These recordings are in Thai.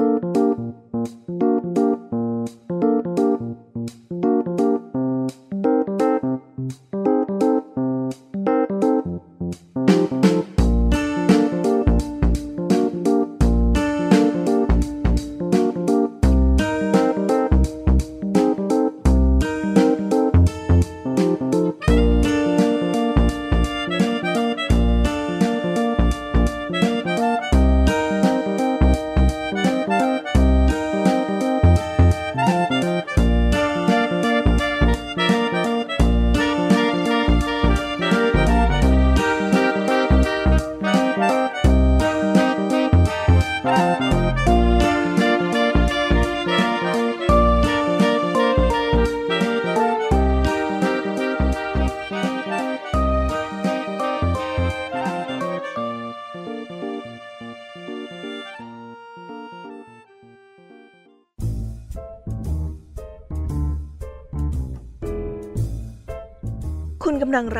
กำ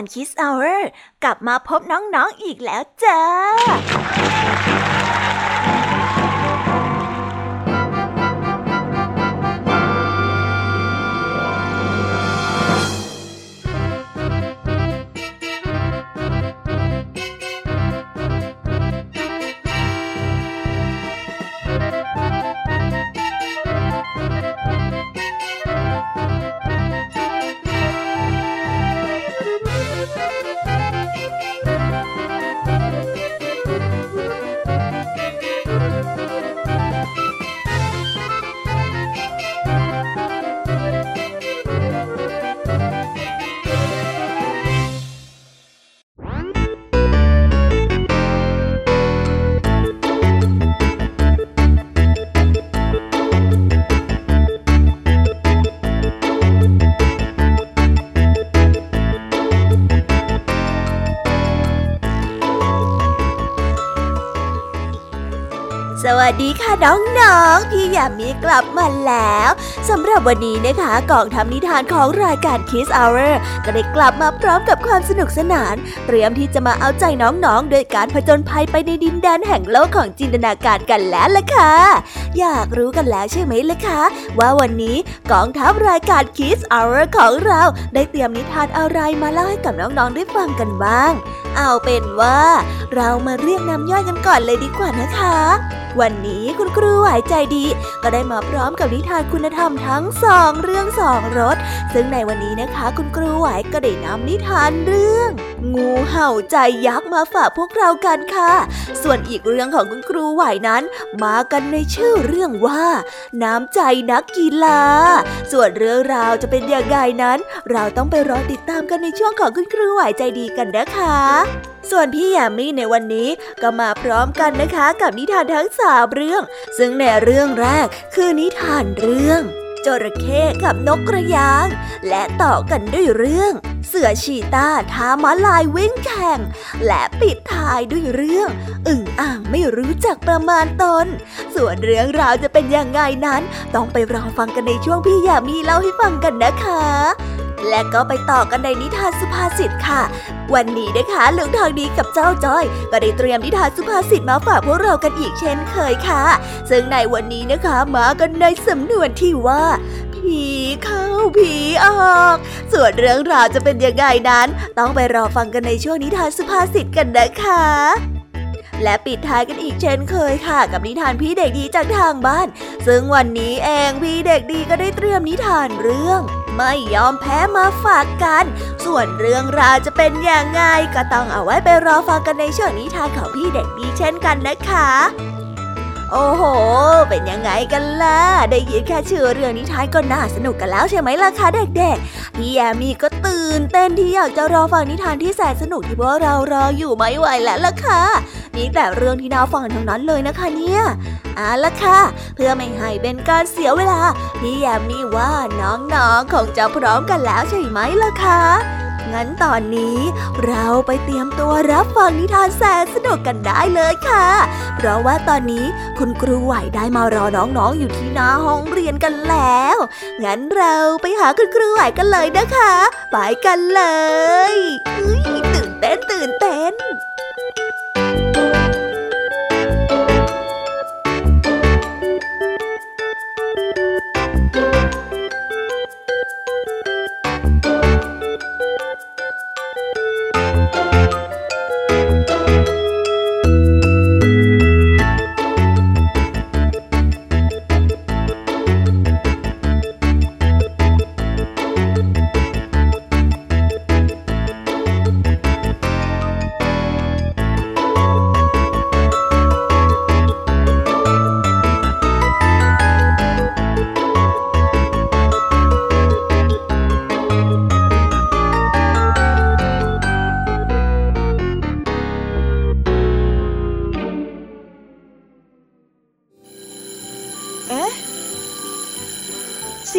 การคิสเอาเออร์กลับมาพบน้องๆออีกแล้วจ้า ดีค่ะน้อง ๆ พี่ยามีกลับมาแล้วสำหรับวันนี้นะคะกองทำนิทานของรายการ Kiss Hour ก็ได้กลับมาพร้อมกับความสนุกสนาน เตรียมที่จะมาเอาใจน้องๆ โดยการผจญภัยไปในดินแดนแห่งโลกของจินตนาการกันแล้วล่ะค่ะ อยากรู้กันแล้วใช่ไหมล่ะคะว่าวันนี้กองทัพรายการ Kiss Hour ของเราได้เตรียมนิทานอะไรมาเล่าให้กับน้องๆ ได้ฟังกันบ้าง เอาเป็นว่า เรามาเรียกน้ำย่อยกันก่อนเลยดีกว่านะคะ วันนี้คุณครูไหวใจดี ก็ได้มาพร้อมกับนิทานคุณธรรมทั้งสองเรื่องสองรสซึ่งในวันนี้นะคะ คุณครูไหวก็ได้นำนิทานเรื่อง งูเห่าใจยักษ์มาฝากพวกเรากันค่ะ ส่วนอีกเรื่องของคุณครูไหวนั้น มากันในชื่อเรื่องว่า น้ำใจนักกีฬา ส่วนเรื่องราวจะเป็นอย่างไรนั้น เราต้องไปรอติดตามกันในช่วงของคุณครูไหวใจดีกันนะคะส่วนพี่ยามีในวันนี้ก็มาพร้อมกันนะคะกับนิทานทั้งสามเรื่อง ซึ่งในเรื่องแรกคือนิทานเรื่อง จระเข้กับนกกระยาง และต่อกันด้วยเรื่อง เสือชีตาท้าม้าลายวิ่งแข่ง และปิดท้ายด้วยเรื่อง อึ่งอ่างไม่รู้จักประมาณตน ส่วนเรื่องราวจะเป็นยังไงนั้น ต้องไปรอฟังกันในช่วงพี่ยามีเล่าให้ฟังกันนะคะและก็ไปต่อกันในนิทานสุภาษิตค่ะ วันนี้นะคะลุงทองดีกับเจ้าจ้อย ก็ได้เตรียมนิทานสุภาษิตมาฝากพวกเรากันอีกเช่นเคยค่ะ ซึ่งในวันนี้นะคะมากันในสำนวนที่ว่าผีเข้าผีออก ส่วนเรื่องราวจะเป็นยังไงนั้น ต้องไปรอฟังกันในช่วงนิทานสุภาษิตกันนะคะและปิดท้ายกันอีกเช่นเคยค่ะ กับนิทานพี่เด็กดีจากทางบ้าน ซึ่งวันนี้เองพี่เด็กดีก็ได้เตรียมนิทานเรื่อง ไม่ยอมแพ้มาฝากกัน ส่วนเรื่องราวจะเป็นอย่างไงก็ต้องเอาไว้ไปรอฟังกันในช่วงนิทานของพี่เด็กดีเช่นกันนะคะ โอ้โห เป็นยังไงกันล่ะ ได้ยินแค่ชื่อเรื่องนิทานก็น่าสนุกกันแล้วใช่ไหมล่ะคะเด็กๆ พี่แยมี่ก็ตื่นเต้นที่อยากจะรอฟังนิทานที่แสนสนุกที่พวกเรารออยู่ไม่ไหวแล้วล่ะค่ะนี่แต่เรื่องที่น่าฟังทั้งนั้นเลยนะคะเนี่ยเอาละค่ะ เพื่อไม่ให้เป็นการเสียเวลา พี่แยมี่ว่าน้องๆคงจะพร้อมกันแล้วใช่ไหมล่ะคะ งั้นตอนนี้เราไปเตรียมตัวรับฟังนิทานแสนสนุกกันได้เลยค่ะ เพราะว่าตอนนี้คุณครูไหวได้มารอน้องๆอยู่ที่หน้าห้องเรียนกันแล้ว งั้นเราไปหาคุณครูไหวกันเลยนะคะ ไปกันเลยตื่นเต้นตื่นเต้น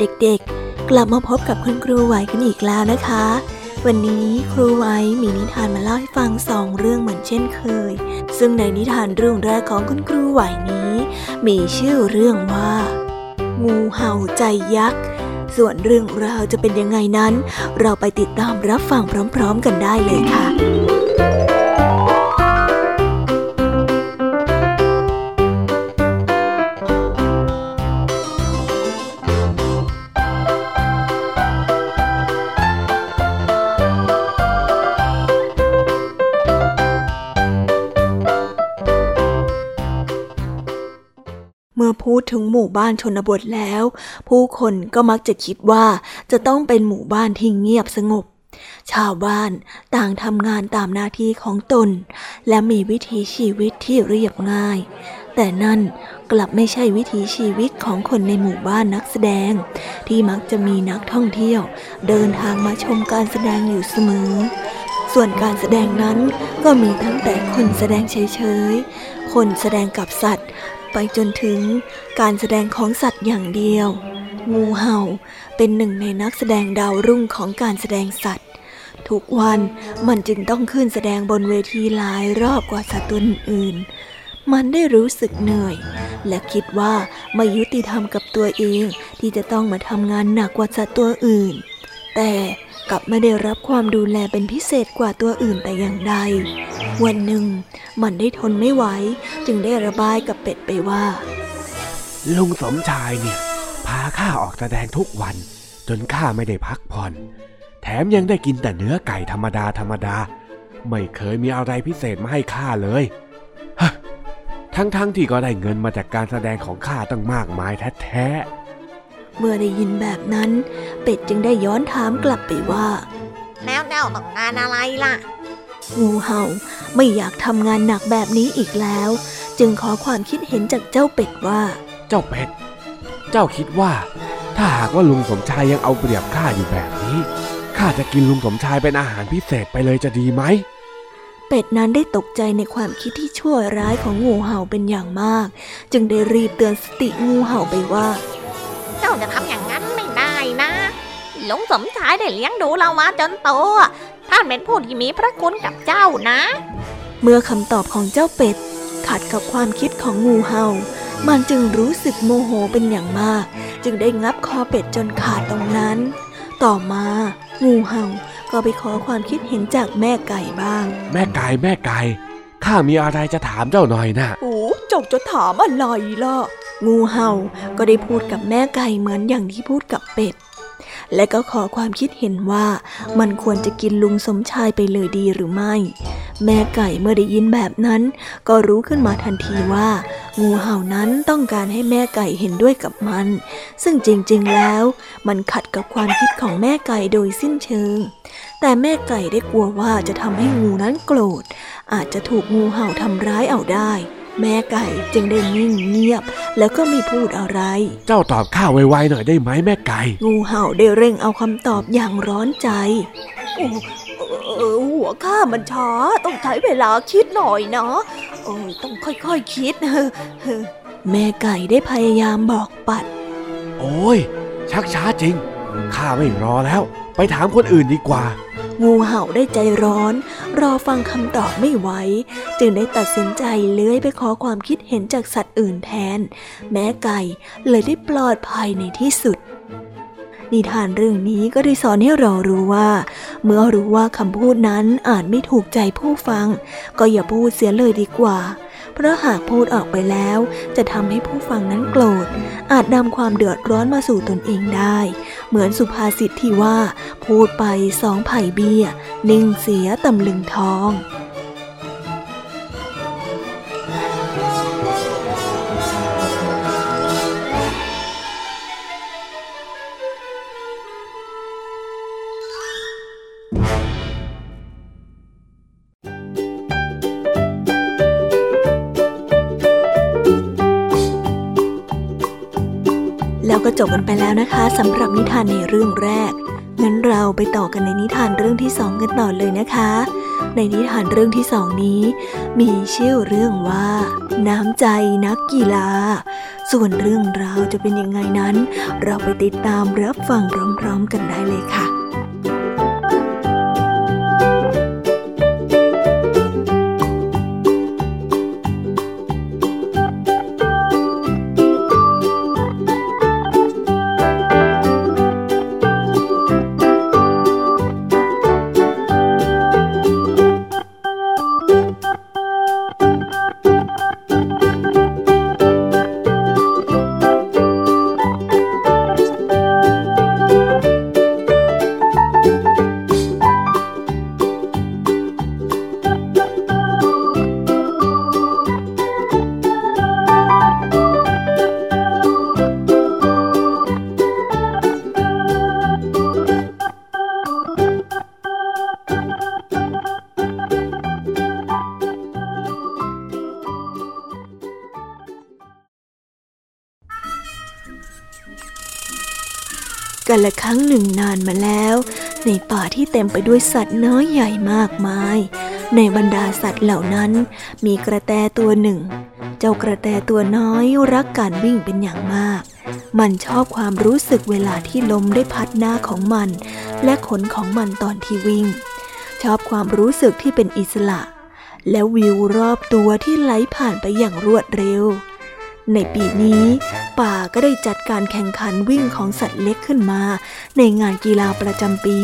เด็กๆ กลับมาพบกับคุณครูไหวกันอีกแล้วนะคะ วันนี้ครูไหวมีนิทานมาเล่าให้ฟังสองเรื่องเหมือนเช่นเคย ซึ่งในนิทานเรื่องแรกของคุณครูไหวนี้ มีชื่อเรื่องว่า งูเห่าใจยักษ์ ส่วนเรื่องราวจะเป็นยังไงนั้น เราไปติดตามรับฟังพร้อม ๆ กันได้เลยค่ะ พูดถึงหมู่บ้านชนบทแล้ว ผู้คนก็มักจะคิดว่าจะต้องเป็นหมู่บ้านที่เงียบสงบ ชาวบ้านต่างทำงานตามหน้าที่ของตน และมีวิถีชีวิตที่เรียบง่าย แต่นั่นกลับไม่ใช่วิถีชีวิตของคนในหมู่บ้านนักแสดง ที่มักจะมีนักท่องเที่ยว เดินทางมาชมการแสดงอยู่เสมอ ส่วนการแสดงนั้นก็มีตั้งแต่คนแสดงเฉยๆคนแสดงกับสัตว์ ไปจนถึงการแสดงของสัตว์อย่างเดียว งูเห่าเป็นหนึ่งในนักแสดงดาวรุ่งของการแสดงสัตว์ ทุกวันมันจึงต้องขึ้นแสดงบนเวทีหลายรอบกว่าสัตว์ตัวอื่น มันได้รู้สึกเหนื่อย และคิดว่าไม่ยุติธรรมกับตัวเองที่จะต้องมาทำงานหนักกว่าสัตว์ตัวอื่น แต่ กลับไม่ได้รับความดูแลเป็นพิเศษกว่าตัวอื่นแต่อย่างใด วันหนึ่ง มันได้ทนไม่ไหว จึงได้ระบายกับเป็ดไปว่า ลุงสมชายเนี่ย พาข้าออกแสดงทุกวัน จนข้าไม่ได้พักผ่อน แถมยังได้กินแต่เนื้อไก่ธรรมดาธรรมดา ไม่เคยมีอะไรพิเศษมาให้ข้าเลยทั้งๆทที่ก็ได้เงินมาจากการแสดงของข้าตั้งมากมายแท้ๆ เมื่อได้ยินแบบนั้น เป็ดจึงได้ย้อนถามกลับไปว่า แล้วเจ้าต้องการอะไรล่ะ งูเห่าไม่อยากทำงานหนักแบบนี้อีกแล้ว จึงขอความคิดเห็นจากเจ้าเป็ดว่าๆเจ้าเป็ด เจ้าคิดว่า ถ้าหากว่าลุงสมชายยังเอาเปรียบข้าอยู่แบบนี้ข้าจะกินลุงสมชายเป็นอาหารพิเศษไปเลยจะดีไหม เป็ดนั้นได้ตกใจในความคิดที่ชั่วร้ายของงูเห่าเป็นอย่างมาก จึงได้รีบเตือนสติงูเห่าไปว่า เจ้าจะทำอย่างนั้นไม่ได้นะลุงสมชายได้เลี้ยงดูเรามาจนโตท่านเป็นผู้ที่มีพระคุณกับเจ้านะ เมื่อคำตอบของเจ้าเป็ดขัดกับความคิดของงูเห่า มันจึงรู้สึกโมโหเป็นอย่างมาก จึงได้งับคอเป็ดจนขาดตรงนั้น ต่อมา งูเห่าก็ไปขอความคิดเห็นจากแม่ไก่บ้าง แม่ไก่แม่ไก่ข้ามีอะไรจะถามเจ้าหน่อยนะโอ้เจ้าจะถามอะไรล่ะ งูเห่าก็ได้พูดกับแม่ไก่เหมือนอย่างที่พูดกับเป็ด และก็ขอความคิดเห็นว่ามันควรจะกินลุงสมชายไปเลยดีหรือไม่ แม่ไก่เมื่อได้ยินแบบนั้น ก็รู้ขึ้นมาทันทีว่า งูเห่านั้นต้องการให้แม่ไก่เห็นด้วยกับมัน ซึ่งจริงๆแล้ว มันขัดกับความคิดของแม่ไก่โดยสิ้นเชิง แต่แม่ไก่ได้กลัวว่าจะทำให้งูนั้นโกรธ อาจจะถูกงูเห่าทำร้ายเอาได้ แม่ไก่จึงได้นิ่งเงียบ แล้วก็ไม่พูดอะไร เจ้าตอบข้าไวๆหน่อยได้ไหมแม่ไก่ งูเห่าได้เร่งเอาคำตอบอย่างร้อนใจโอ้เออหัวข้ามันช้า ต้องใช้เวลาคิดหน่อยนะเออต้องค่อยๆคคิดแม่ไก่ได้พยายามบอกปัด โอ้ย ชักช้าจริงข้าไม่รอแล้ว ไปถามคนอื่นดีกว่า งูเห่าได้ใจร้อน รอฟังคำตอบไม่ไหว จึงได้ตัดสินใจเลื้อยไปขอความคิดเห็นจากสัตว์อื่นแทน แม้ไก่เลยได้ปลอดภัยในที่สุดนิทานเรื่องนี้ก็ได้สอนให้เรารู้ว่า เมื่อรู้ว่าคำพูดนั้นอาจไม่ถูกใจผู้ฟัง ก็อย่าพูดเสียเลยดีกว่า เพราะหากพูดออกไปแล้ว จะทำให้ผู้ฟังนั้นโกรธ อาจนำความเดือดร้อนมาสู่ตนเองได้ เหมือนสุภาษิตที่ว่า พูดไปสองไผ่เบี้ย นิ่งเสียตำลึงทอง จบกันไปแล้วนะคะสำหรับนิทานในเรื่องแรก งั้นเราไปต่อกันในนิทานเรื่องที่สองกันต่อเลยนะคะ ในนิทานเรื่องที่สองนี้ มีชื่อเรื่องว่า น้ำใจนักกีฬา ส่วนเรื่องราวจะเป็นยังไงนั้น เราไปติดตามรับฟังพร้อมๆกันได้เลยค่ะ กันละครั้งหนึ่งนานมาแล้ว ในป่าที่เต็มไปด้วยสัตว์น้อยใหญ่มากมาย ในบรรดาสัตว์เหล่านั้น มีกระแตตัวหนึ่ง เจ้ากระแตตัวน้อยรักการวิ่งเป็นอย่างมาก มันชอบความรู้สึกเวลาที่ลมได้พัดหน้าของมัน และขนของมันตอนที่วิ่ง ชอบความรู้สึกที่เป็นอิสระ และวิวรอบตัวที่ไหลผ่านไปอย่างรวดเร็ว ในปีนี้ ป่าก็ได้จัดการแข่งขันวิ่งของสัตว์เล็กขึ้นมา ในงานกีฬาประจำปี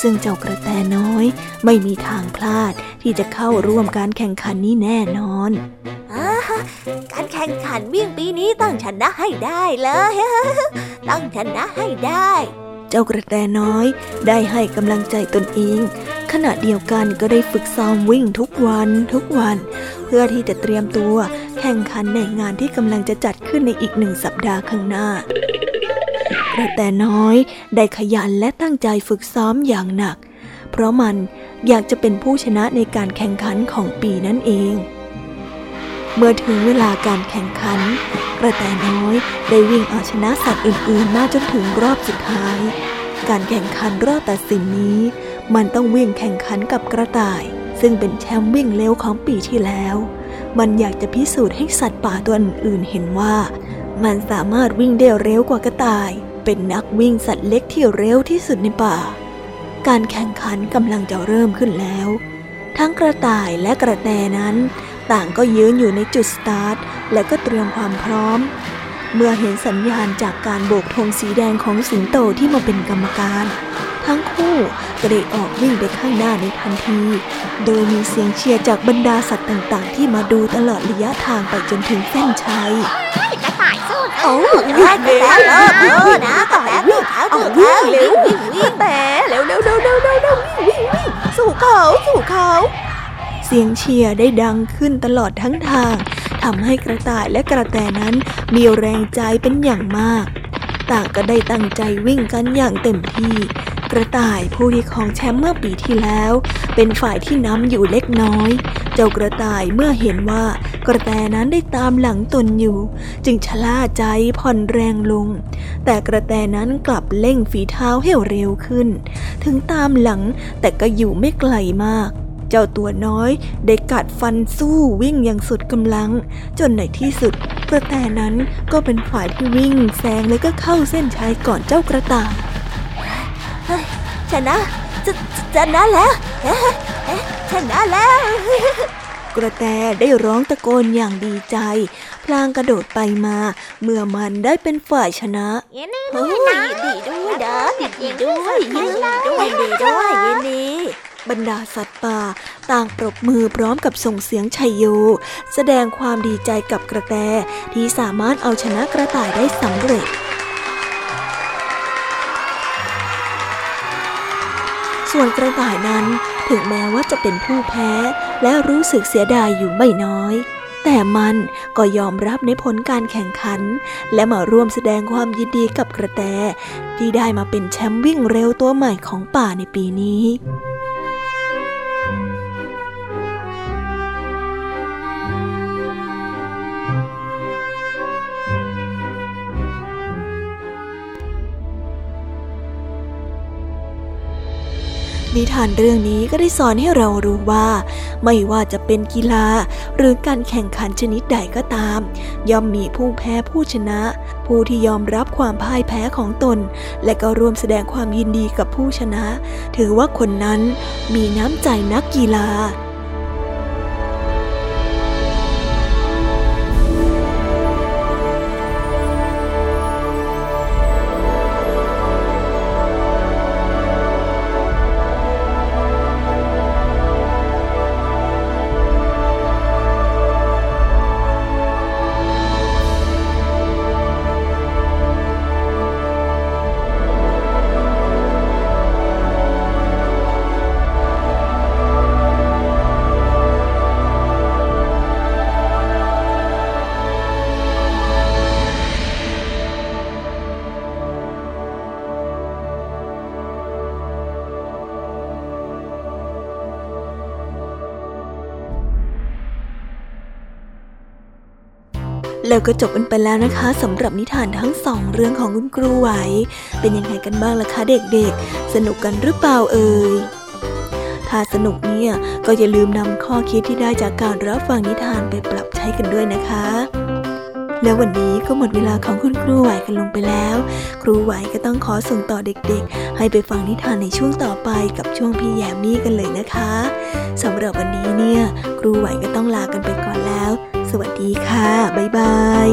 ซึ่งเจ้ากระแตน้อยไม่มีทางพลาดที่จะเข้าร่วมการแข่งขันนี้แน่นอนการแข่งขันวิ่งปีนี้ต้องชนะให้ได้เลย ต้องชนะให้ได้ เจ้ากระแตน้อยได้ให้กำลังใจตนเอง ขณะเดียวกันก็ได้ฝึกซ้อมวิ่งทุกวันทุกวัน เพื่อที่จะเตรียมตัวแข่งขันในงานที่กำลังจะจัดขึ้นในอีกหนึ่งสัปดาห์ข้างหน้ากระแตน้อยได้ขยันและตั้งใจฝึกซ้อมอย่างหนัก เพราะมันอยากจะเป็นผู้ชนะในการแข่งขันของปีนั่นเอง เมื่อถึงเวลาการแข่งขัน กระแตน้อยได้วิ่งเอาชนะสัตว์อื่นๆ มาจนถึงรอบสุดท้าย การแข่งขันรอบตัดสินนี้ มันต้องวิ่งแข่งขันกับกระต่าย ซึ่งเป็นแชมป์วิ่งเร็วของปีที่แล้ว มันอยากจะพิสูจน์ให้สัตว์ป่าตัวอื่นเห็นว่า มันสามารถวิ่งได้เร็วกว่ากระต่าย เป็นนักวิ่งสัตว์เล็กที่เร็วที่สุดในป่า การแข่งขันกำลังจะเริ่มขึ้นแล้ว ทั้งกระต่ายและกระแตนั้น ต่างก็ยืนอยู่ในจุดสตาร์ทและก็เตรียมความพร้อม เมื่อเห็นสัญญาณจากการโบกธงสีแดงของสิงโตที่มาเป็นกรรมการ ทั้งคู่ก็ได้ออกวิ่งไปข้างหน้าในทันที โดยมีเสียงเชียร์จากบรรดาสัตว์ต่างๆ ที่มาดูตลอดระยะทางไปจนถึงเส้นชัยกระต่ายสู้โอ้ยกระแตเลิกเออนะกระแตวิ่งเขาถูกเขาเร็ววิ่งวิ่งแต่เร็วเร็วเร็วเร็วเร็วเร็ววิ่งวิ่งวิ่งสู่เขาสู่เขาเสียงเชียร์ได้ดังขึ้นตลอดทั้งทางทำให้กระต่ายและกระแตนั้นมีแรงใจเป็นอย่างมาก ต่างก็ได้ตั้งใจวิ่งกันอย่างเต็มที่ กระต่ายผู้ที่ของแชมป์เมื่อปีที่แล้ว เป็นฝ่ายที่นำอยู่เล็กน้อย เจ้ากระต่ายเมื่อเห็นว่ากระแตนั้นได้ตามหลังตนอยู่ จึงชะล่าใจผ่อนแรงลง แต่กระแตนั้นกลับเร่งฝีเท้าให้เร็วขึ้น ถึงตามหลังแต่ก็อยู่ไม่ไกลมากเจ้าตัวน้อยได้กัดฟันสู้วิ่งอย่างสุดกำลัง จนในที่สุด กระแตนั้นก็เป็นฝ่ายที่วิ่งแซงและก็เข้าเส้นชัยก่อนเจ้ากระต่าย นะจะชนะแล้วเอ๊ะเอ๊ะชนะแล้ว กระแตได้ร้องตะโกนอย่างดีใจ พลางกระโดดไปมา เมื่อมันได้เป็นฝ่ายชนะเฮ้ยยินดีด้วยนะยินดีด้วยยินดีด้วยยินดีด้วยยินดีบรรดาสัตว์ป่าต่างปรบมือพร้อมกับส่งเสียงชัยโย แสดงความดีใจกับกระแตที่สามารถเอาชนะกระต่ายได้สำเร็จ ส่วนกระต่ายนั้น ถึงแม้ว่าจะเป็นผู้แพ้ และรู้สึกเสียดายอยู่ไม่น้อย แต่มันก็ยอมรับในผลการแข่งขัน และมาร่วมแสดงความยินดีกับกระแต ที่ได้มาเป็นแชมป์วิ่งเร็วตัวใหม่ของป่าในปีนี้ นิทานเรื่องนี้ก็ได้สอนให้เรารู้ว่า ไม่ว่าจะเป็นกีฬา หรือการแข่งขันชนิดใดก็ตาม ย่อมมีผู้แพ้ผู้ชนะ ผู้ที่ยอมรับความพ่ายแพ้ของตน และก็ร่วมแสดงความยินดีกับผู้ชนะ ถือว่าคนนั้นมีน้ำใจนักกีฬา แล้วก็จบกันไปแล้วนะคะสำหรับนิทานทั้งสองเรื่องของคุณครูไหว เป็นยังไงกันบ้างล่ะคะเด็กๆ สนุกกันหรือเปล่าเอ่ยถ้าสนุกเนี่ยก็อย่าลืมนำข้อคิดที่ได้จากการรับฟังนิทานไปปรับใช้กันด้วยนะคะ แล้ววันนี้ก็หมดเวลาของคุณครูไหวกันลงไปแล้ว ครูไหวก็ต้องขอส่งต่อเด็กๆ ให้ไปฟังนิทานในช่วงต่อไปกับช่วงพี่แยมมี่กันเลยนะคะสำหรับวันนี้เนี่ย ครูไหวก็ต้องลากันไปก่อนแล้ว สวัสดีค่ะ บ๊ายบาย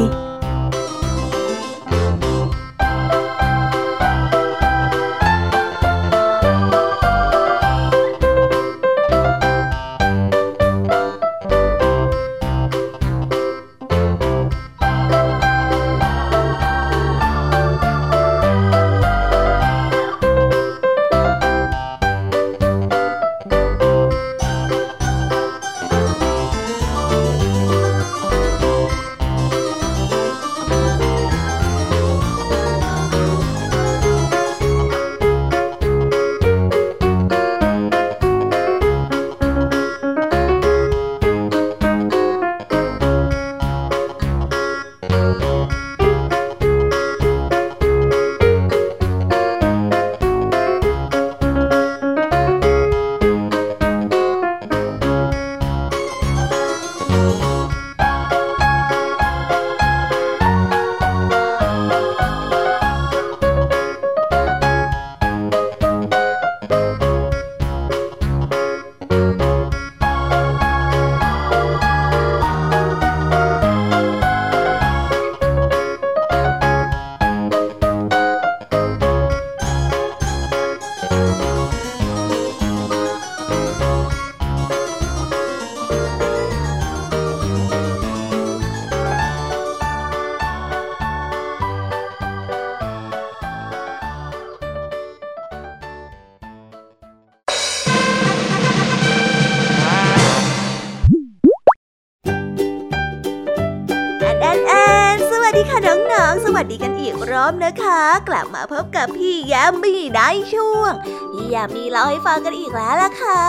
นะคะ กลับมาพบกับพี่ยามีได้ช่วง พี่ยามีเล่าให้ฟังกันอีกแล้วล่ะค่ะ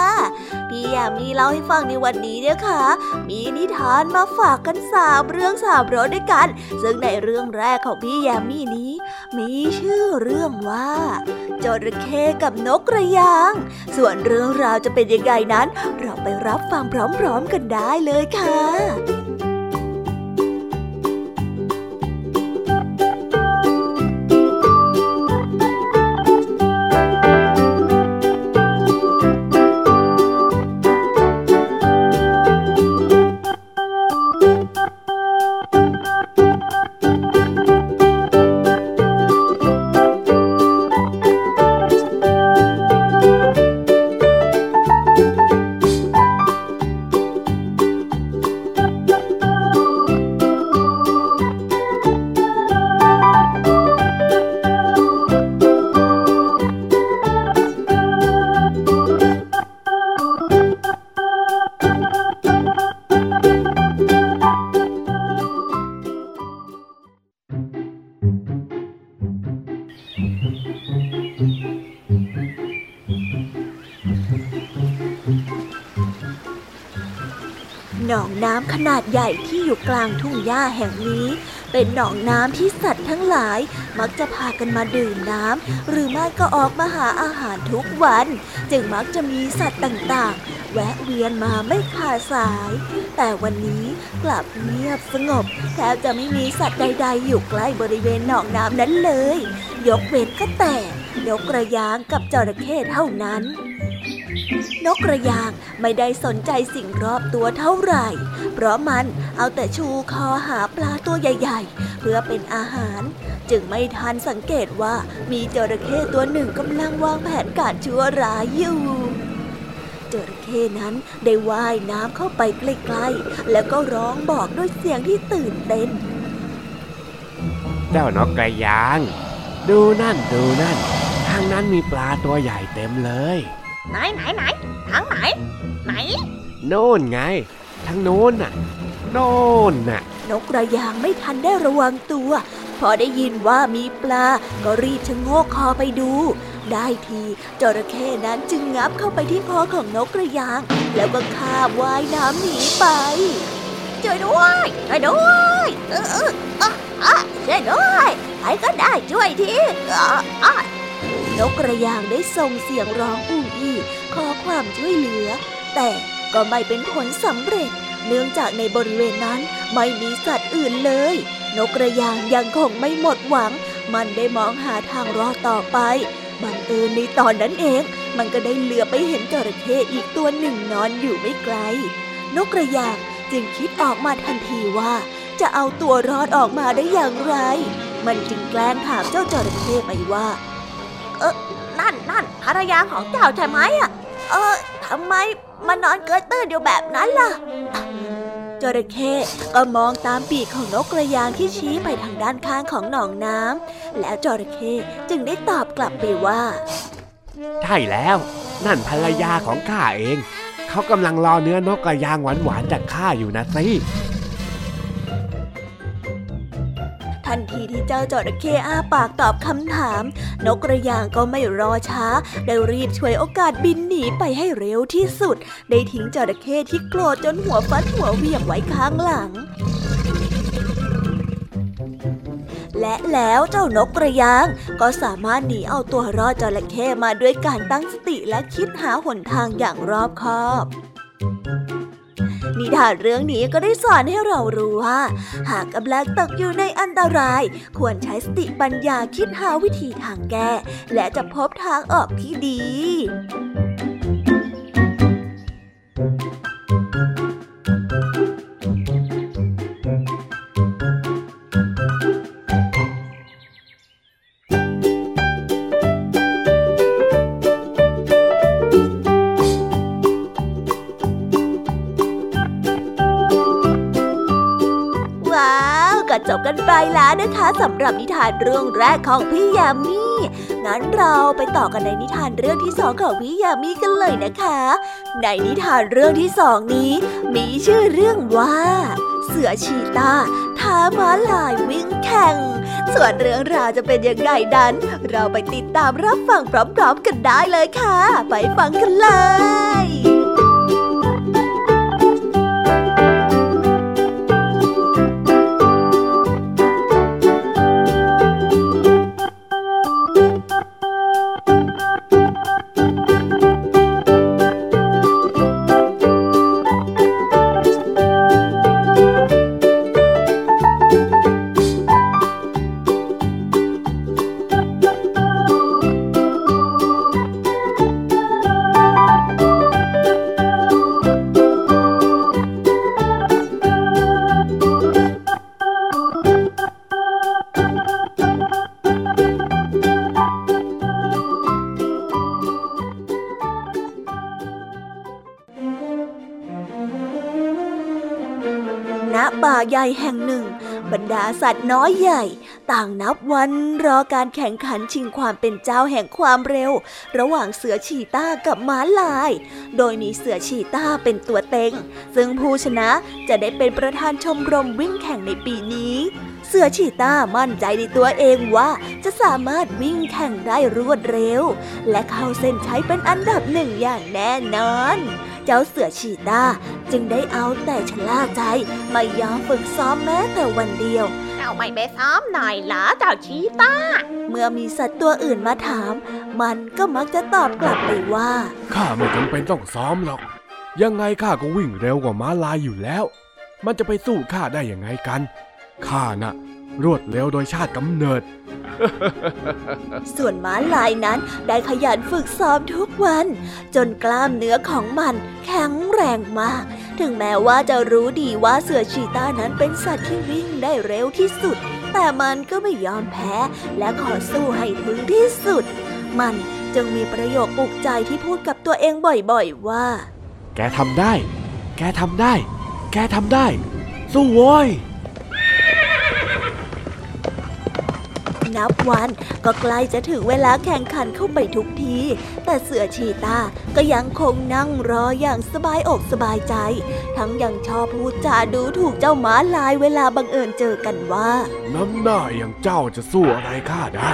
พี่ยามีเล่าให้ฟังในวันนี้เนี่ยค่ะ มีนิทานมาฝากกันสามเรื่องสามรสด้วยกัน ซึ่งในเรื่องแรกของพี่ยามีนี้ มีชื่อเรื่องว่าจระเข้กับนกกระยาง ส่วนเรื่องราวจะเป็นยังไงนั้น เราไปรับฟังพร้อมๆกันได้เลยค่ะ แห่งนี้ เป็นหนองน้ำที่สัตว์ทั้งหลาย มักจะพากันมาดื่มน้ำหรือไม่ก็ออกมาหาอาหารทุกวัน จึงมักจะมีสัตว์ต่างๆ แวะเวียนมาไม่ขาดสาย แต่วันนี้กลับเงียบสงบแทบจะไม่มีสัตว์ใด ๆ อยู่ใกล้บริเวณหนองน้ำนั้นเลย ยกเว้นก็แต่นกกระยางกับจระเข้เท่านั้น นกกระยางไม่ได้สนใจสิ่งรอบตัวเท่าไหร่ เพราะมันเอาแต่ชูคอหาปลาตัวใหญ่ ๆ เพื่อเป็นอาหาร จึงไม่ทันสังเกตว่ามีจระเข้ตัวหนึ่งกำลังวางแผนการชั่วร้ายอยู่จระเข้นั้นได้ว่ายน้ำเข้าไปใกล้ๆ แล้วก็ร้องบอกด้วยเสียงที่ตื่นเต้น เจ้านกกระยาง ดูนั่นดูนั่น ทางนั้นมีปลาตัวใหญ่เต็มเลย ไหนไหนไหนทางไหน ไหน โน่นไง ทางโน้นน่ะ โน่นน่ะ นกกระยางไม่ทันได้ระวังตัว พอได้ยินว่ามีปลา ก็รีบชะโงกคอไปดู ได้ทีจระเข้นั้นจึงงับเข้าไปที่คอของนกกระยาง แล้วก็คาบว่ายน้ำหนีไปช่วยด้วยช่วยด้วยเออเออเออเออช่วยด้วยใครก็ได้ช่วยทีเออเออนกกระยางได้ส่งเสียงร้องอู้อี้ ขอความช่วยเหลือ แต่ก็ไม่เป็นผลสำเร็จ เนื่องจากในบริเวณนั้นไม่มีสัตว์อื่นเลย นกกระยางยังคงไม่หมดหวัง มันได้มองหาทางรอดต่อไปบังเอิญในตอนนั้นเอง มันก็ได้เหลือไปเห็นจระเข้อีกตัวหนึ่งนอนอยู่ไม่ไกล นกกระยางจึงคิดออกมาทันทีว่า จะเอาตัวรอดออกมาได้อย่างไร มันจึงแกล้งถามเจ้าจระเข้ไปว่า เออ นั่นนั่นภรรยาของเจ้าใช่ไหมอะ เออทำไมมานอนเกยตื้นอยู่แบบนั้นล่ะจระเข้ก็มองตามปีกของนกกระยางที่ชี้ไปทางด้านข้างของหนองน้ำแล้วจระเข้จึงได้ตอบกลับไปว่า ใช่แล้ว นั่นภรรยาของข้าเอง เขากำลังรอเนื้อนกกระยางหวานๆจากข้าอยู่นะสิีที่เจ้าจระเข้อ้าปากตอบคำถาม นกกระยางก็ไม่รอช้า ได้รีบช่วยโอกาสบินหนีไปให้เร็วที่สุด ได้ทิ้งจระเข้ที่โกรธจนหัวฟัดหัวเวียงไว้ข้างหลังและแล้วเจ้านกกระยางก็สามารถหนีเอาตัวรอดจระเข้มาด้วยการตั้งสติและคิดหาหนทางอย่างรอบคอบ นิทานเรื่องนี้ก็ได้สอนให้เรารู้ว่า หากกำลังตกอยู่ในอันตราย ควรใช้สติปัญญาคิดหาวิธีทางแก้ และจะพบทางออกที่ดี นะคะสำหรับนิทานเรื่องแรกของพี่ยามีงั้นเราไปต่อกันในนิทานเรื่องที่สองของพี่ยามีกันเลยนะคะ ในนิทานเรื่องที่สองนี้ มีชื่อเรื่องว่า เสือชีตาท้าม้าลายวิ่งแข่ง ส่วนเรื่องราวจะเป็นยังไงนั้น เราไปติดตามรับฟังพร้อมๆกันได้เลยค่ะ ไปฟังกันเลย น้อยใหญ่ ต่างนับวันรอการแข่งขันชิงความเป็นเจ้าแห่งความเร็ว ระหว่างเสือชีต้ากับม้าลาย โดยมีเสือชีต้าเป็นตัวเต็ง ซึ่งผู้ชนะจะได้เป็นประธานชมรมวิ่งแข่งในปีนี้ เสือชีต้ามั่นใจในตัวเองว่าจะสามารถวิ่งแข่งได้รวดเร็ว และเข้าเส้นชัยเป็นอันดับหนึ่งอย่างแน่นอน เจ้าเสือชีต้าจึงได้เอาแต่ชะล่าใจ ไม่ยอมฝึกซ้อมแม้แต่วันเดียว เอาไม่ไปซ้อมหน่อยเหรอเจ้าชีต้า เมื่อมีสัตว์ตัวอื่นมาถาม มันก็มักจะตอบกลับไปว่า ข้าไม่จำเป็นต้องซ้อมหรอก ยังไงข้าก็วิ่งเร็วกว่าม้าลายอยู่แล้ว มันจะไปสู้ข้าได้ยังไงกัน ข้าน่ะ รวดเร็วโดยชาติกำเนิด ส่วนม้าลายนั้นได้ขยันฝึกซ้อมทุกวัน จนกล้ามเนื้อของมันแข็งแรงมาก ถึงแม้ว่าจะรู้ดีว่าเสือชีต้านั้นเป็นสัตว์ที่วิ่งได้เร็วที่สุด แต่มันก็ไม่ยอมแพ้และขอสู้ให้ถึงที่สุด มันจึงมีประโยคปลุกใจที่พูดกับตัวเองบ่อยๆว่า แกทำได้ แกทำได้ แกทำได้ สู้โว้ย นับวันก็ใกล้จะถึงเวลาแข่งขันเข้าไปทุกที แต่เสือชีตาก็ยังคงนั่งรออย่างสบายอกสบายใจ ทั้งยังชอบพูดจาดูถูกเจ้าม้าลายเวลาบังเอิญเจอกันว่า น้ำหน้าอย่างเจ้าจะสู้อะไรข้าได้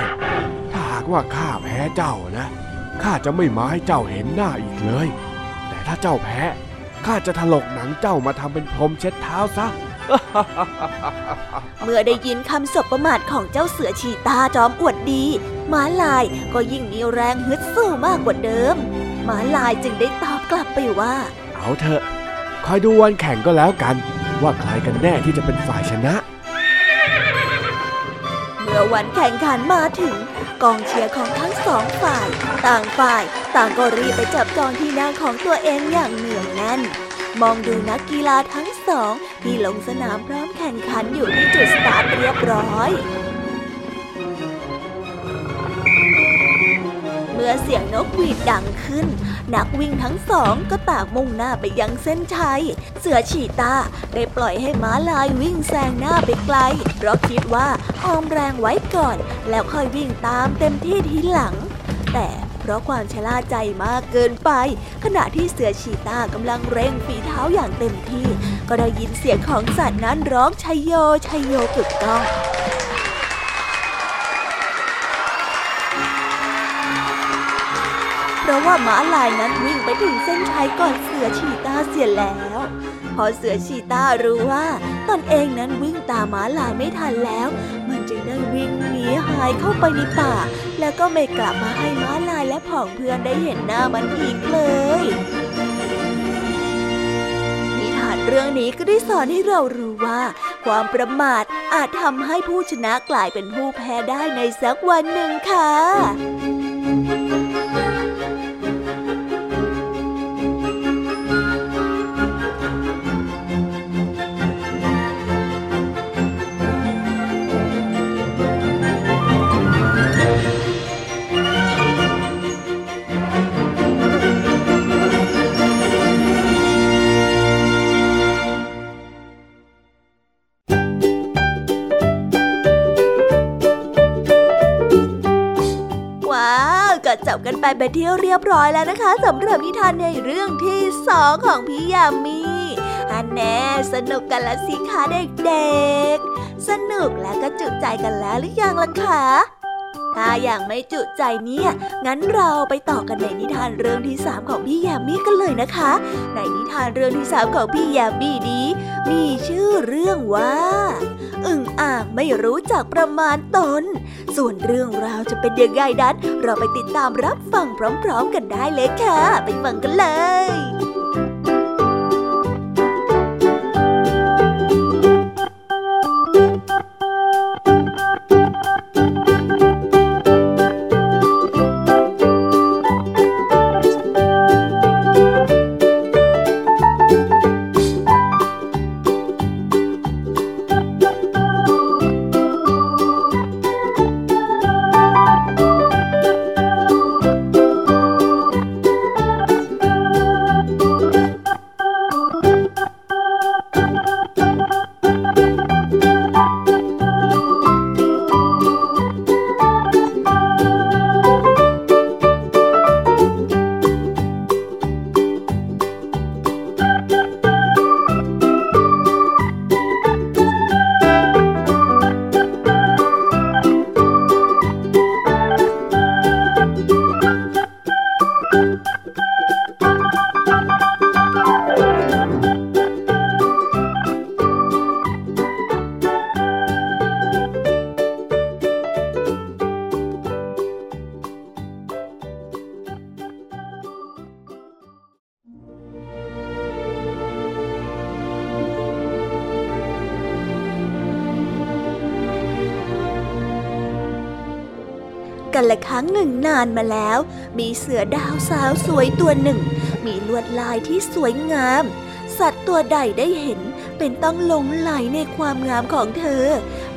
ถ้าหากว่าข้าแพ้เจ้านะข้าจะไม่มาให้เจ้าเห็นหน้าอีกเลย แต่ถ้าเจ้าแพ้ข้าจะถลกหนังเจ้ามาทำเป็นพรมเช็ดเท้าซะ เมื่อได้ยินคำสบประมาทของเจ้าเสือชีตาจอมอวดดีม้าลายก็ยิ่งมีแรงฮึดสู้มากกว่าเดิมม้าลายจึงได้ตอบกลับไปว่า เอาเถอะ คอยดูวันแข่งก็แล้วกัน ว่าใครกันแน่ที่จะเป็นฝ่ายชนะ เมื่อวันแข่งขันมาถึง กองเชียร์ของทั้งสองฝ่าย ต่างฝ่าย ต่างก็รีบไปจับจองที่นั่งของตัวเองอย่างเหนื่อยแน่น มองดูนักกีฬาทั้งสอง ที่ลงสนามพร้อมแข่งขันอยู่ที่จุดสตาร์ทเรียบร้อย เมื่อเสียงนกหวีดดังขึ้น นักวิ่งทั้งสองก็ต่างมุ่งหน้าไปยังเส้นชัย เสือฉีตาได้ปล่อยให้ม้าลายวิ่งแซงหน้าไปไกล เพราะคิดว่าออมแรงไว้ก่อน แล้วค่อยวิ่งตามเต็มที่ทีหลัง แต่ ราะความชะล่าใจมากเกินไป ขณะที่เสือชีตากำลังเร่งฝีเท้าอย่างเต็มที่ ก็ได้ยินเสียงของสัตว์นั้นร้องชัยโยชัยโยกึกก้องเพราะว่าม้าลายนั้นวิ่งไปถึงเส้นชัยก่อนเสือชีตาเสียแล้ว พอเสือชีตารู้ว่าตนเองนั้นวิ่งตามม้าลายไม่ทันแล้ว จึงได้วิ่งหนีหายเข้าไปในป่า แล้วก็ไม่กลับมาให้ม้าลายและผองเพื่อนได้เห็นหน้ามันอีกเลยนิทานเรื่องนี้ก็ได้สอนให้เรารู้ว่า ความประมาทอาจทำให้ผู้ชนะกลายเป็นผู้แพ้ได้ในสักวันหนึ่งค่ะ ไปเที่ยวเรียบร้อยแล้วนะคะสำหรับนิทานในเรื่องที่สองของพี่ยามีอันแน่สนุกกันละสิคะเด็กๆ สนุกและก็จุใจกันแล้วหรือยังล่ะคะ ถ้าอย่างไม่จุใจเนี่ย งั้นเราไปต่อกันในนิทานเรื่องที่สามของพี่แยมมี่กันเลยนะคะ ในนิทานเรื่องที่สามของพี่แยมมี่นี้ มีชื่อเรื่องว่า อึ่งอ่างไม่รู้จักประมาณตน ส่วนเรื่องราวจะเป็นยังไงนั้น เราไปติดตามรับฟังพร้อม ๆ กันได้เลยค่ะ ไปฟังกันเลย รั้งหนึ่งนานมาแล้ว มีเสือดาวสาวสวยตัวหนึ่ง มีลวดลายที่สวยงาม สัตว์ตัวใดได้เห็นเป็นต้องหลงไหลในความงามของเธอ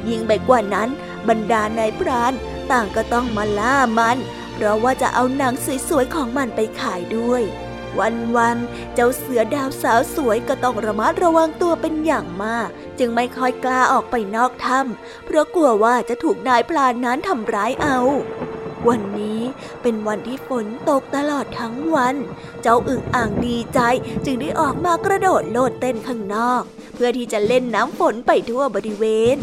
ยิ่งไปกว่านั้น บรรดานายพราน ต่างก็ต้องมาล่ามัน เพราะว่าจะเอาหนังสวยๆของมันไปขายด้วย วันๆเจ้าเสือดาวสาวสวยก็ต้องระมัดระวังตัวเป็นอย่างมาก จึงไม่ค่อยกล้าออกไปนอกถ้ำเพราะกลัวว่าจะถูกนายพรานนั้นทำร้ายเอา วันนี้เป็นวันที่ฝนตกตลอดทั้งวัน เจ้าอึ่งอ่างดีใจจึงได้ออกมากระโดดโลดเต้นข้างนอก เพื่อที่จะเล่นน้ำฝนไปทั่วบริเวณ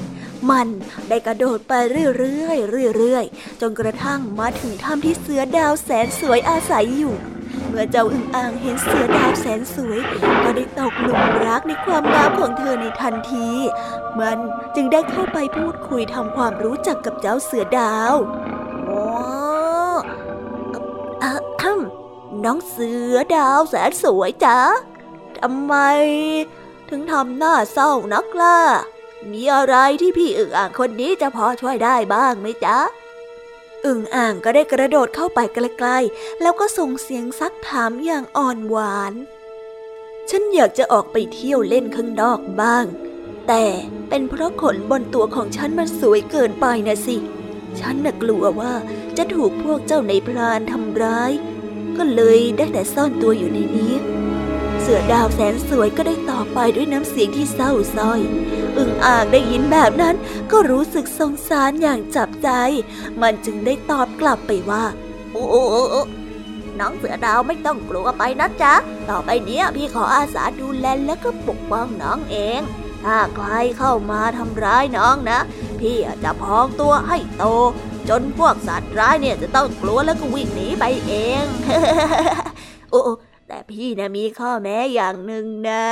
มันได้กระโดดไปเรื่อยๆเรื่อยๆ จนกระทั่งมาถึงถ้ำที่เสือดาวแสนสวยอาศัยอยู่เมื่อเจ้าอึ่งอ่างเห็นเสือดาวแสนสวย ก็ได้ตกหลุมรักในความงามของเธอในทันที มันจึงได้เข้าไปพูดคุยทำความรู้จักกับเจ้าเสือดาว น้องเสือดาวแสนสวยจ๊ะทำไม ถึงทำหน้าเศร้านักล่ะ มีอะไรที่พี่อึ่งอ่างคนนี้จะพอช่วยได้บ้างไหมจ๊ะ อึ่งอ่างก็ได้กระโดดเข้าไปใกล้ๆแล้วก็ส่งเสียงซักถามอย่างอ่อนหวาน ฉันอยากจะออกไปเที่ยวเล่นข้างนอกบ้าง แต่เป็นเพราะขนบนตัวของฉันมันสวยเกินไปนะสิ ฉันน่ะกลัวว่าจะถูกพวกเจ้าในพรานทำร้าย ก็เลยได้แต่ซ่อนตัวอยู่ในนี้ เสือดาวแสนสวยก็ได้ตอบไปด้วยน้ำเสียงที่เศร้าส้อย อึ่งอ่างได้ยินแบบนั้นก็รู้สึกสงสารอย่างจับใจ มันจึงได้ตอบกลับไปว่าโอ้โอ้โอ้โอ้น้องเสือดาวไม่ต้องกลัวไปนะจ๊ะ ต่อไปเนี้ยพี่ขออาสาดูแลแล้วก็ปกป้องน้องเอง ถ้าใครเข้ามาทำร้ายน้องนะ พี่จะพองตัวให้โต จนพวกสัตว์ร้ายเนี่ยจะต้องกลัวแล้วก็วิ่งหนีไปเอง โอ้แต่พี่นะมีข้อแม้อย่างหนึ่งนะ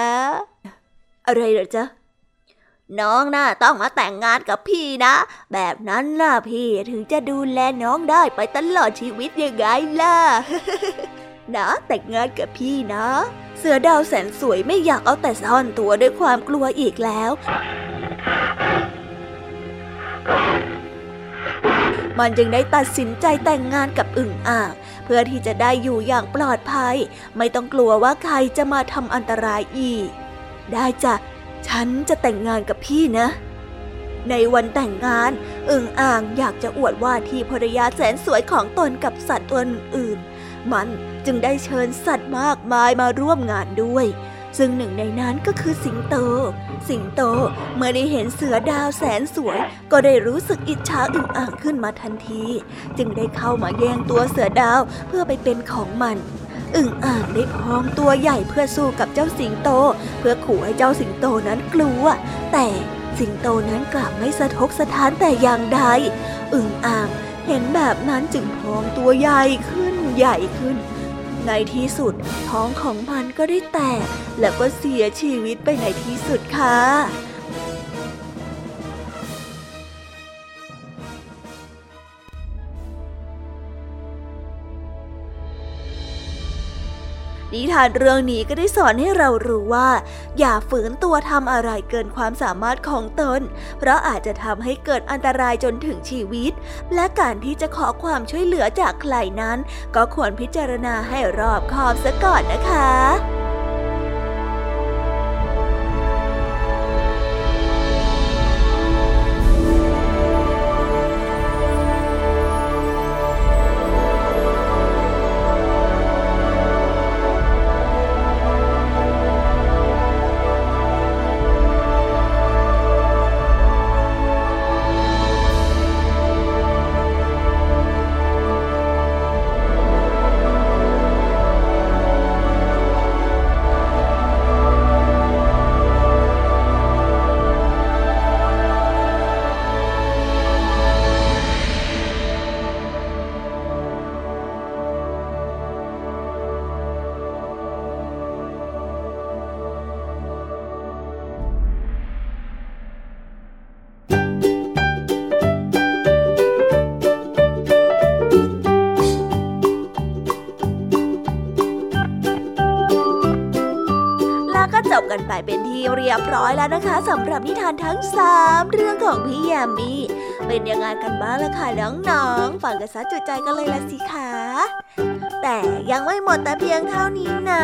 อะไรเหรอจ๊ะน้องน่ะต้องมาแต่งงานกับพี่นะ แบบนั้นล่ะพี่ถึงจะดูแลน้องได้ไปตลอดชีวิตยังไงล่ะ นะแต่งงานกับพี่นะ เสือดาวแสนสวยไม่อยากเอาแต่ซ่อนตัวด้วยความกลัวอีกแล้ว มันจึงได้ตัดสินใจแต่งงานกับอึ่งอ่างเพื่อที่จะได้อยู่อย่างปลอดภัย ไม่ต้องกลัวว่าใครจะมาทำอันตรายอีก ได้จ้ะ ฉันจะแต่งงานกับพี่นะในวันแต่งงาน อึ่งอ่างอยากจะอวดว่าที่ภรรยาแสนสวยของตนกับสัตว์ตัวอื่น มันจึงได้เชิญสัตว์มากมายมาร่วมงานด้วย ซึ่งหนึ่งในนั้นก็คือสิงโต สิงโตเมื่อได้เห็นเสือดาวแสนสวย ก็ได้รู้สึกอิจฉาอึ่งอ่างขึ้นมาทันที จึงได้เข้ามาแย่งตัวเสือดาวเพื่อไปเป็นของมันอึ่งอ่างได้พองตัวใหญ่เพื่อสู้กับเจ้าสิงโต เพื่อขู่ให้เจ้าสิงโตนั้นกลัว แต่สิงโตนั้นกลับไม่สะทกสะท้านแต่อย่างใด อึ่งอ่าง เห็นแบบนั้นจึงพองตัวใหญ่ขึ้นใหญ่ขึ้น ในที่สุดท้องของมันก็ได้แตก แล้วก็เสียชีวิตไปในที่สุดค่ะ นิทานเรื่องนี้ก็ได้สอนให้เรารู้ว่า อย่าฝืนตัวทำอะไรเกินความสามารถของตน เพราะอาจจะทำให้เกิดอันตรายจนถึงชีวิต และการที่จะขอความช่วยเหลือจากใครนั้น ก็ควรพิจารณาให้รอบคอบซะก่อนนะคะ สำหรับนิทานทั้งสามเรื่องของพี่ยามีเป็นยังไงกันบ้างล่ะคะน้องๆฟังกันซะจุใจกันเลยละสิคะแต่ยังไม่หมดแต่เพียงเท่านี้นะ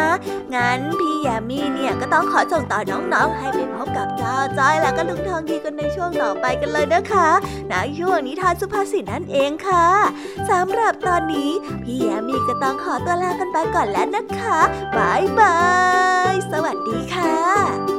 งั้นพี่ยามีเนี่ยก็ต้องขอส่งต่อน้องๆ ให้ไปพบกับเจ้าจ้อยแล้วก็ลุงทองดีกันในช่วงต่อไปกันเลยนะคะในช่วงนิทานสุภาษิตนั่นเองค่ะสำหรับตอนนี้พี่ยามีก็ต้องขอตัวลากันไปก่อนแล้วนะคะบายบาย สวัสดีค่ะ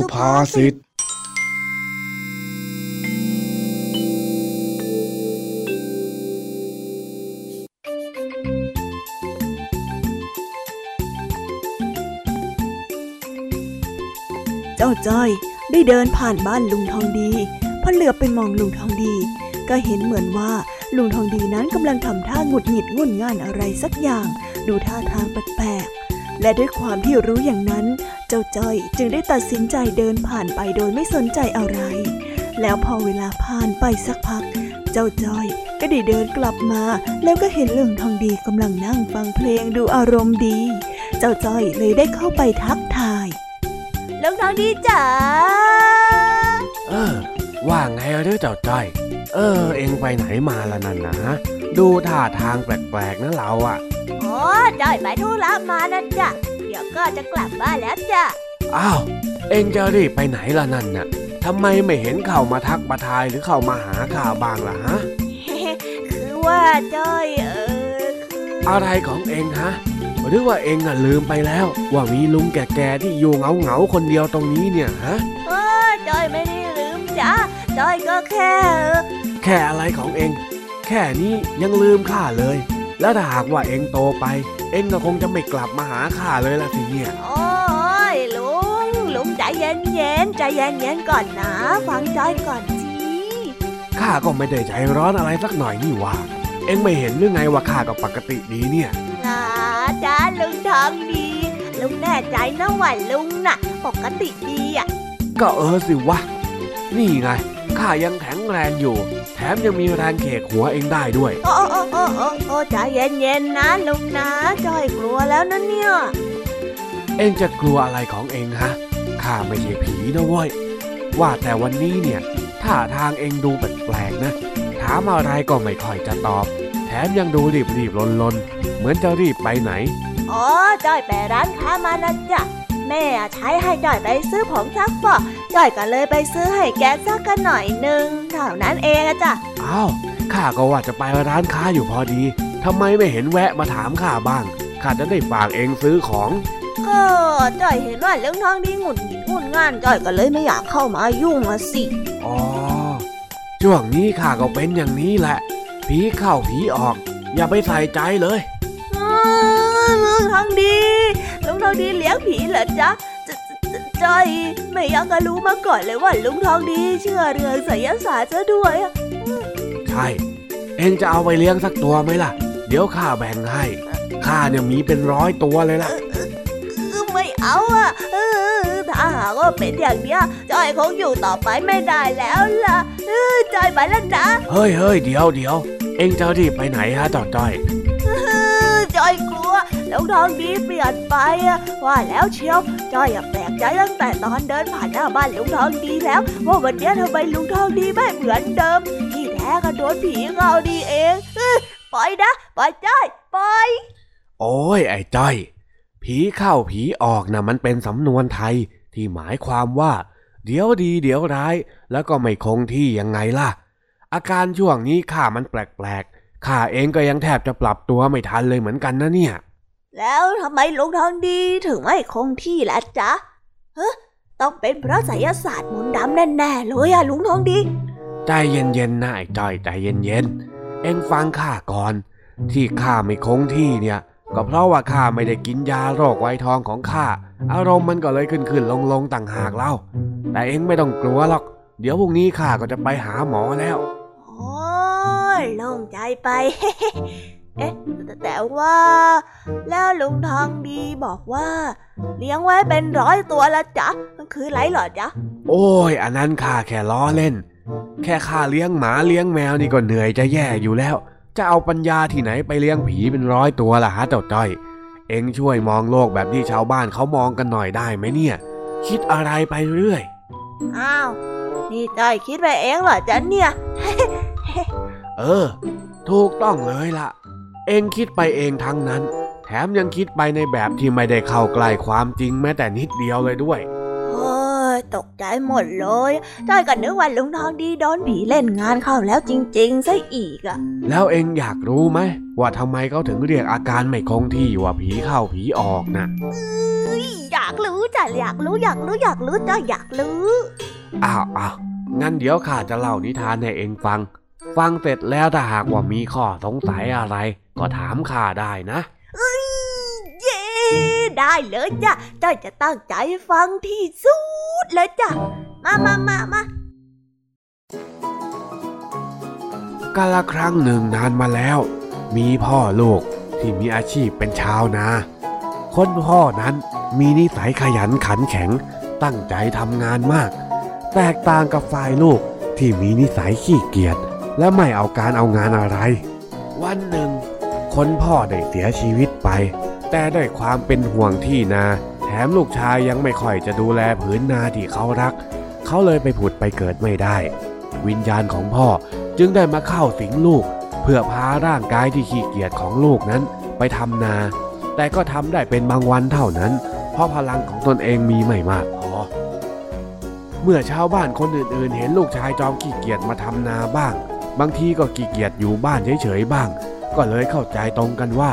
สุภาษิตเจ้าจ้อยได้เดินผ่านบ้านลุงทองดีพอเหลือไปมองลุงทองดี ก็เห็นเหมือนว่าลุงทองดีนั้นกำลังทำท่าหงุดหงิดงุนง่านอะไรสักอย่าง ดูท่าทางแปลกๆและด้วยความที่รู้อย่างนั้น เจ้าจ้อยจึงได้ตัดสินใจเดินผ่านไปโดยไม่สนใจอะไร แล้วพอเวลาผ่านไปสักพัก เจ้าจ้อยก็ได้เดินกลับมา แล้วก็เห็นลุงทองดีกำลังนั่งฟังเพลงดูอารมณ์ดี เจ้าจ้อยเลยได้เข้าไปทักทายลุงทองดีจ๋าเออ ว่าไงเด้อเจ้าจ้อย เออ เอ็งไปไหนมาละนั่นนะดูท่าทางแปลกๆนะเราอะอ๋อจ้อยไปธุระมานะจ๊ะเดี๋ยวก็จะกลับบ้านแล้วจ้ะ อ้าว เอ็งจะรีบไปไหนล่ะนั่นน่ะทำไมไม่เห็นเข้ามาทักมาทายหรือเข้ามาหาข่าวบางล่ะฮะ คือว่าจ้อยเออคืออะไรของเอ็งฮะ หรือว่าเอ็งอะลืมไปแล้ว ว่ามีลุงแก่ๆที่อยู่เงาเงาคนเดียวตรงนี้เนี่ยฮะเออจ้อยไม่ได้ลืมจ้ะจ้อยก็แค่ แค่อะไรของเอ็ง แค่นี้ยังลืมข้าเลย แล้วถ้าหากว่าเอ็งโตไป เอ็งก็คงจะไม่กลับมาหาข้าเลยล่ะทีเนี่ยโอ้ยลุงลุงใจเย็นเย็นใจเย็นเย็นก่อนนะ ฟังจอยก่อนสิข้าก็ไม่ได้ใจร้อนอะไรสักหน่อยนี่หว่า เอ็งไม่เห็นหรือไงว่าข้าก็ปกติดีเนี่ยจ้าจ้าลุงทองดี ลุงแน่ใจนะว่าลุงน่ะ ปกติดีอะก็เออสิวะนี่ไง ข้ายังแข็งแรงอยู่ แถมยังมีแรงเขกหัวเองได้ด้วย โอ้โอ้โอ้โอ้โอ้ใจเย็นๆนะลุงนะจ้อยกลัวแล้วนะเนี่ย เองจะกลัวอะไรของเองฮะข้าไม่ใช่ผีนะเว้ยว่าแต่วันนี้เนี่ยท่าทางเองดูแปลกๆนะ ถามอะไรก็ไม่ค่อยจะตอบ แถมยังดูรีบๆลนๆ เหมือนจะรีบไปไหน อ๋อจ้อยไปร้านค้ามานะจ๊ะ แม่ใช้ให้จ้อยไปซื้อผงซักฟอกจ้อยก็เลยไปซื้อให้แกซักกันหน่อยนึงเท่านั้นเองอะจ้ะอ้าวข้าก็ว่าจะไปร้านค้าอยู่พอดีทำไมไม่เห็นแวะมาถามข้าบ้างข้าจะได้ฝากเองซื้อของก็จ้อยเห็นว่าเรื่องทองดีหงุดหงิดงุนง่านจ้อยก็เลยไม่อยากเข้ามายุ่งอะสิอ๋อช่วงนี้ข้าก็เป็นอย่างนี้แหละ ผีเข้าผีออก อย่าไปใส่ใจเลยอ้าวลุงทองดีลุง ทองดีเลี้ยงผีเหรอจ๊ะจจจ้อยไม่อยากจะรู้มาก่อนเลยว่าลุงทองดีเชื่อเรื่องไสยศาสตร์ซะด้วยอะใช่ เองจะเอาไปเลี้ยงสักตัวไหมล่ะ เดี๋ยวข้าแบ่งให้ข้าเนี่ยมีเป็นร้อยตัวเลยล่ะเออไม่เอาอะเออถ้าหากว่าเป็นอย่างเนี้ยจ้อยคงอยู่ต่อไปไม่ได้แล้วล่ะเออจ้อยไปแล้วนะเฮ้ยเฮ้ยเดี๋ยวเดี๋ยวเองจะรีบไปไหนฮะจอดจ้อยเออจ้อยกลัว ลุงทองดีเปลี่ยนไปว่าแล้วเชียวจ้อยแปลกใจตั้งแต่ตอนเดินผ่านหน้าบ้านลุงทองดีแล้ว ว่าวันนี้ทำไมลุงทองดีไม่เหมือนเดิม ที่แท้ก็โดนผีเขาดีเองปล่อยนะปล่อยจ้อยปล่อยโอ้ยไอ้จ้อย ผีเข้าผีออกนะมันเป็นสำนวนไทยที่หมายความว่า เดี๋ยวดีเดี๋ยวร้าย แล้วก็ไม่คงที่ยังไงล่ะ อาการช่วงนี้ข้ามันแปลกๆข้าเองก็ยังแทบจะปรับตัวไม่ทันเลยเหมือนกันนะเนี่ย แล้วทำไมลุงทองดีถึงไม่คงที่ล่ะจ๊ะเฮ้ต้องเป็นเพราะไสยศาสตร์มนต์ดำแน่ๆเลยอะลุงทองดี ใจเย็นๆนะไอ้จ้อยใจเย็นๆ เอ็งฟังข้าก่อน ที่ข้าไม่คงที่เนี่ย ก็เพราะว่าข้าไม่ได้กินยาโรคไวทองของข้า อารมณ์มันก็เลยขึ้นขึ้นลงลงๆต่างหากเล่า แต่เอ็งไม่ต้องกลัวหรอก เดี๋ยวพรุ่งนี้ข้าก็จะไปหาหมอแล้วโอ้ยโล่งใจไป เอ๊ะแต่แต่ว่า แล้วลุงทองดีบอกว่า เลี้ยงไว้เป็นร้อยตัวละจ๊ะ มันคืออะไรเหรอจ๊ะ โอ้ย อันนั้นข้าแค่ล้อเล่น แค่ข้าเลี้ยงหมาเลี้ยงแมวนี่ก็เหนื่อยจะแย่อยู่แล้ว จะเอาปัญญาที่ไหนไปเลี้ยงผีเป็นร้อยตัวล่ะฮะเจ้าจ้อย เอ็งช่วยมองโลกแบบที่ชาวบ้านเขามองกันหน่อยได้ไหมเนี่ย คิดอะไรไปเรื่อย อ้าว นี่จ้อยคิดไปเองเหรอจ๊ะเนี่ย เออ ถูกต้องเลยล่ะ เองคิดไปเองทั้งนั้น แถมยังคิดไปในแบบที่ไม่ได้เข้าใกล้ความจริงแม้แต่นิดเดียวเลยด้วยโอ้ยตกใจหมดเลยจ้อยก็นึกว่าลุงทองดีโดนผีเล่นงานเข้าแล้วจริง ๆ ซะอีกอะแล้วเองอยากรู้ไหม ว่าทำไมเขาถึงเรียกอาการไม่คงที่ว่าผีเข้าผีออกนะเอ้ยอยากรู้จ้ะอยากรู้อยากรู้อยากรู้จ้ะอยากรู้อ้าวอ้าวงั้นเดี๋ยวข้าจะเล่านิทานให้เองฟัง ฟังเสร็จแล้วถ้าหากว่ามีข้อสงสัยอะไร ก็ถามข้าได้นะเย้ได้เลยจ้ะจ้อยจะตั้งใจฟังที่สุดเลยจ้ะ มามามามากาละครั้งหนึ่งนานมาแล้ว มีพ่อลูกที่มีอาชีพเป็นชาวนา คนพ่อนั้นมีนิสัยขยันขันแข็ง ตั้งใจทำงานมาก แตกต่างกับฝ่ายลูกที่มีนิสัยขี้เกียจและไม่เอาการเอางานอะไร วันหนึ่ง คนพ่อได้เสียชีวิตไป แต่ด้วยความเป็นห่วงที่นา แถมลูกชายยังไม่ค่อยจะดูแลผืนนาที่เขารัก เขาเลยไปผุดไปเกิดไม่ได้ วิญญาณของพ่อจึงได้มาเข้าสิงลูก เพื่อพาร่างกายที่ขี้เกียจของลูกนั้นไปทำนา แต่ก็ทำได้เป็นบางวันเท่านั้น เพราะพลังของตนเองมีไม่มากพอเมื่อชาวบ้านคนอื่นๆ เห็นลูกชายจอมขี้เกียจมาทำนาบ้าง บางทีก็ขี้เกียจอยู่บ้านเฉยๆบ้าง ก็เลยเข้าใจตรงกันว่า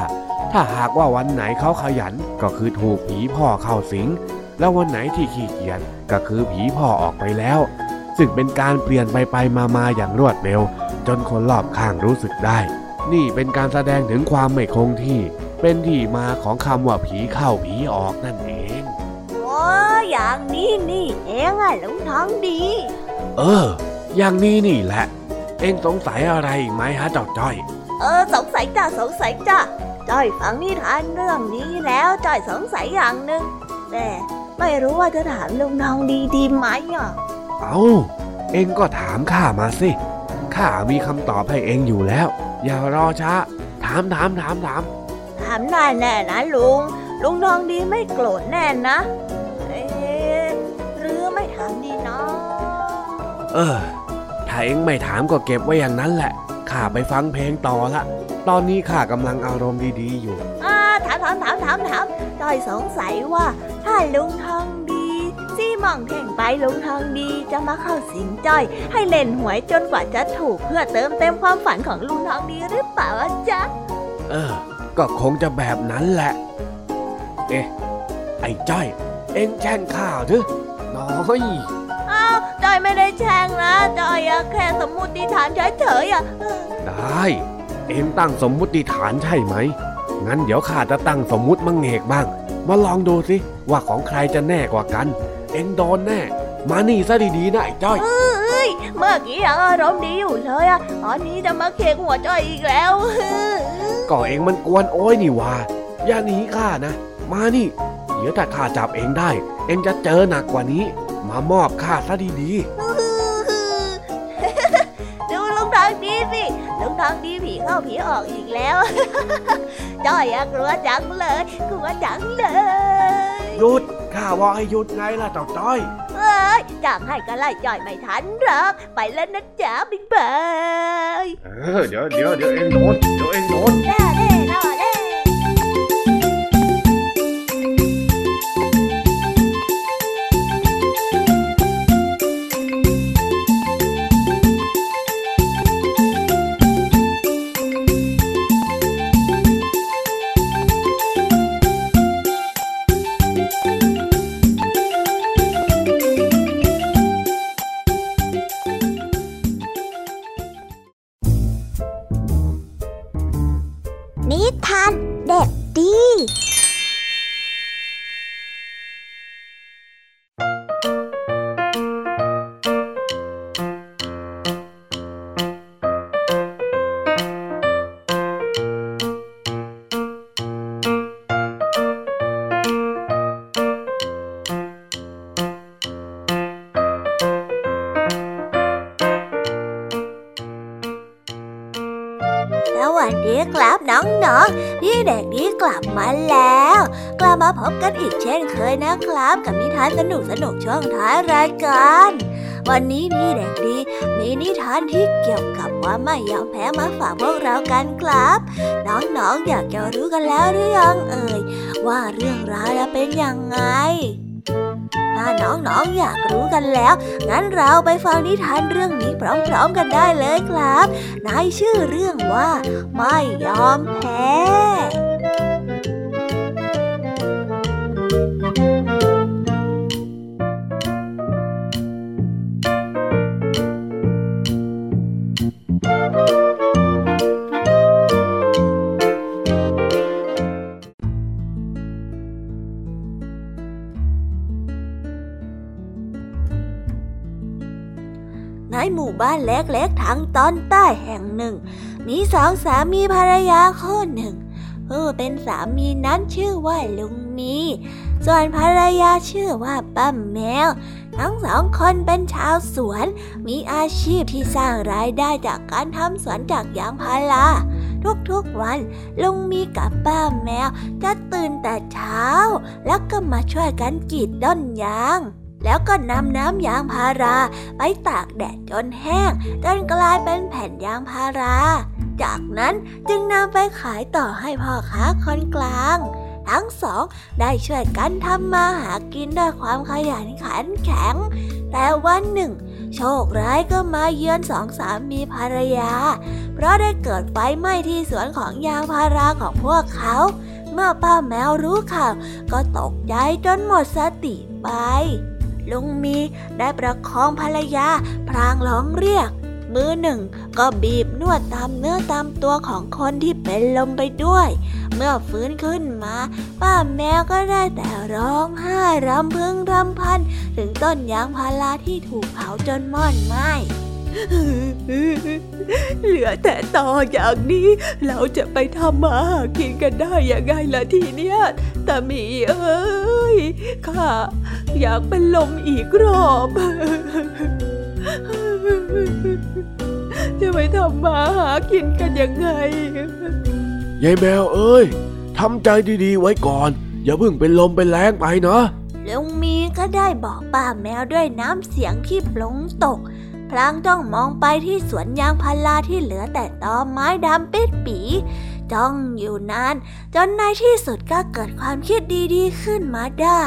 ถ้าหากว่าวันไหนเขาขยันก็คือถูกผีพ่อเข้าสิง แล้ววันไหนที่ขี้เกียจก็คือผีพ่อออกไปแล้ว ซึ่งเป็นการเปลี่ยนไปไปมามาอย่างรวดเร็ว จนคนรอบข้างรู้สึกได้ นี่เป็นการแสดงถึงความไม่คงที่ เป็นที่มาของคำว่าผีเข้าผีออกนั่นเองโอ้อย่างนี้นี่เองอะลุงทองดี เออ อย่างนี้นี่แหละ เอ็งสงสัยอะไรอีกไหมฮะเจ้าจ้อย เออสงสัยจ้าสงสัยจ้าจ้อยฟังนิทานเรื่องนี้แล้วจ้อยสงสัยอย่างหนึ่งแต่ไม่รู้ว่าจะถามลุงทองดีดีไหมอะเอาเอ็งก็ถามข้ามาสิข้ามีคำตอบให้เอ็งอยู่แล้ว อย่ารอช้า ถามถามถามถามถามได้แน่นะลุง ลุงทองดีไม่โกรธแน่นะ เอ๊ะหรือไม่ถามดีเนาะเออถ้าเอ็งไม่ถามก็เก็บไว้อย่างนั้นแหละ ข้าไปฟังเพลงต่อละ ตอนนี้ข้ากำลังอารมณ์ดีๆอยู่อ่าถามถามถามถามถามจ้อยสงสัยว่าถ้าลุงทองดีซี่มองเพ่งไปลุงทองดีจะมาเข้าสิงจ้อย ให้เล่นหวยจนกว่าจะถูกเพื่อเติมเต็มความฝันของลุงทองดีหรือเปล่าอะจ๊ะ เออ ก็คงจะแบบนั้นแหละ เอ๊ะ ไอ้จ้อย เอ็งแช่งข้าวหรือน้อยอ้าว จอยไม่ได้แช่งนะจอยอะแค่สมมุติฐานเฉยๆอะเออได้ เอ็งตั้งสมมุติฐานใช่ไหม งั้นเดี๋ยวข้าจะตั้งสมมุติมังเงกบ้าง มาลองดูสิว่าของใครจะแน่กว่ากัน เอ็งโดนแน่ มานี่ซะดีๆนะไอ้จ้อยเอ้ยเมื่อกี้ยังอารมณ์ดีอยู่เลยอะตอนนี้จะมาเค้กหัวจอยอีกแล้วก็เอ็งมันกวนโอ้ยนี่หว่าอย่าหนีข้านะ มานี่ เดี๋ยวถ้าข้าจับเอ็งได้ เอ็งจะเจอหนักกว่านี้ มามอบข้าซะดีดูลุงทางดีสิลุงทางดีผีเข้าผีออกอีกแล้วจอยอะกลัวจังเลยกลัวจังเลยๆหยุดข้าว่าให้หยุดไงล่ะเจ้าจ้อย เอ้ยจางให้ก็ไล่จอยไม่ทันหรอกไปแล้วนะจ๊ะบิ๊กบายเออเดี๋ยวเดี๋ยวเดี๋ยวเอ็งโดนเดี๋ยวเอ็งโดนเล่ สวัสดีครับน้องๆ พี่เด็กดีกลับมาแล้ว กลับมาพบกันอีกเช่นเคยนะครับ กับนิทานสนุกสนุกช่วงท้ายรายการ วันนี้พี่เด็กดี มีนิทานที่เกี่ยวกับความไม่ยอมแพ้มาฝากพวกเรากันครับ น้องๆ อยากจะรู้กันแล้วหรือยังเอ่ยว่าเรื่องราวจะเป็นยังไง น้องๆอยากรู้กันแล้ว งั้นเราไปฟังนิทานเรื่องนี้พร้อมๆกันได้เลยครับ ในชื่อเรื่องว่า ไม่ยอมแพ้ เล็กๆทางตอนใต้แห่งหนึ่ง มีสองสามีภรรยาคู่หนึ่ง ผู้เป็นสามีนั้นชื่อว่าลุงมี ส่วนภรรยาชื่อว่าป้าแมว ทั้งสองคนเป็นชาวสวน มีอาชีพที่สร้างรายได้จากการทำสวนจากยางพาราทุกๆวันลุงมีกับป้าแมวจะตื่นแต่เช้า แล้วก็มาช่วยกันกรีดต้นยาง แล้วก็นำน้ำยางพารา ไปตากแดดจนแห้ง จนกลายเป็นแผ่นยางพารา จากนั้นจึงนำไปขายต่อให้พ่อค้าคนกลาง ทั้งสองได้ช่วยกันทำมาหากินด้วยความขยันขันแข็ง แต่วันหนึ่ง โชคร้ายก็มาเยือนสองสามีภรรยา เพราะได้เกิดไฟไหม้ที่สวนของยางพาราของพวกเขา เมื่อป้าแมวรู้ข่าวก็ตกใจจนหมดสติไป ลุงมีได้ประคองภรรยา พรางร้องเรียก มือหนึ่งก็บีบนวดตามเนื้อตามตัวของคนที่เป็นลมไปด้วย เมื่อฟื้นขึ้นมา ป้าแมวก็ได้แต่ร้องไห้รำพึงรำพัน ถึงต้นยางพาราที่ถูกเผาจนมอดไหม้ เหลือแต่ต่ออย่างนี้ เราจะไปทำมาหากินกันได้ยังไงล่ะทีเนี้ยแต่มีเอ้ยข้าอยากเป็นลมอีกรอบจะไปทำมาหากินกันยังไง ยายแมวเอ้ยทำใจดีๆไว้ก่อน อย่าเพิ่งเป็นลมเป็นแรงไปนะลุงมีก็ได้บอกป้าแมวด้วยน้ำเสียงที่ปลงตก พลางต้องมองไปที่สวนยางพาราที่เหลือแต่ตอไม้ดำปิดปี จ้องอยู่นาน จนในที่สุดก็เกิดความคิดดีๆขึ้นมาได้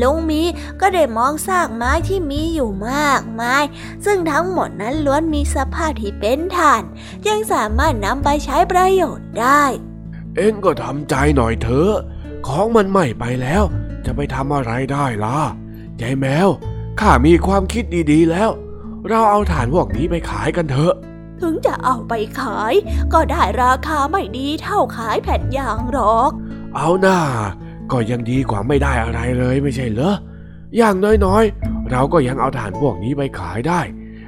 ลุงมีก็ได้มองซากไม้ที่มีอยู่มากมาย ซึ่งทั้งหมดนั้นล้วนมีสภาพที่เป็นถ่านยังสามารถนำไปใช้ประโยชน์ได้ เอ็งก็ทำใจหน่อยเถอะ ของมันไหม้ไปแล้ว จะไปทำอะไรได้ล่ะยายแมว ข้ามีความคิดดีๆแล้ว เราเอาถ่านพวกนี้ไปขายกันเถอะ ถึงจะเอาไปขาย ก็ได้ราคาไม่ดีเท่าขายแผ่นยางหรอก เอาหน้าก็ยังดีกว่าไม่ได้อะไรเลยไม่ใช่เหรอ อย่างน้อยๆ เราก็ยังเอาถ่านพวกนี้ไปขายได้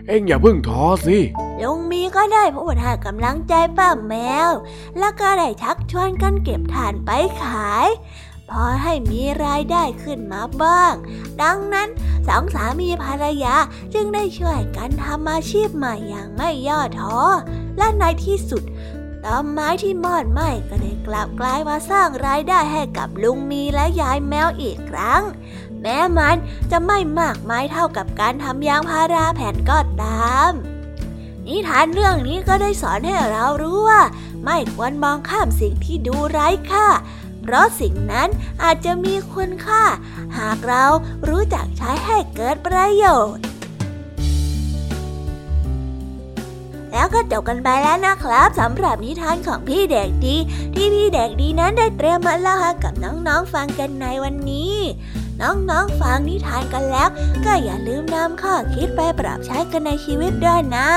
เอ็งอย่าเพิ่งท้อสิลุงมีก็ได้พูดให้กำลังใจป้าแมว แล้วก็ได้ชักชวนกันเก็บถ่านไปขาย พอให้มีรายได้ขึ้นมาบ้าง ดังนั้นสองสามีภรรยาจึงได้ช่วยกันทำอาชีพใหม่อย่างไม่ย่อท้อ และในที่สุดต้นไม้ที่มอดไหม้ก็ได้กลับกลายมาสร้างรายได้ให้กับลุงมีและยายแมวอีกครั้ง แม้มันจะไม่มากมายเท่ากับการทำยางพาราแผ่นก็ตามนิทานเรื่องนี้ก็ได้สอนให้เรารู้ว่า ไม่ควรมองข้ามสิ่งที่ดูไร้ค่า เพราะสิ่งนั้นอาจจะมีคุณค่า หากเรารู้จักใช้ให้เกิดประโยชน์ แล้วก็จบกันไปแล้วนะครับสำหรับนิทานของพี่เด็กดี ที่พี่เด็กดีนั้นได้เตรียมมาเล่าให้กับน้องๆฟังกันในวันนี้ น้องๆฟังนิทานกันแล้ว ก็อย่าลืมนำข้อคิดไปปรับใช้กันในชีวิตด้วยนะ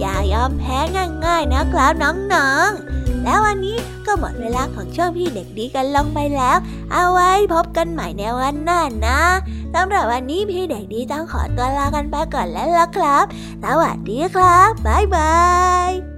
อย่ายอมแพ้ง่ายๆนะครับน้องๆ แล้ววันนี้ก็หมดเวลาของช่วงพี่เด็กดีกันลงไปแล้ว เอาไว้พบกันใหม่ในวันหน้านะสำหรับวันนี้พี่เด็กดีต้องขอตัวลากันไปก่อนแล้วล่ะครับ สวัสดีครับบ๊ายบาย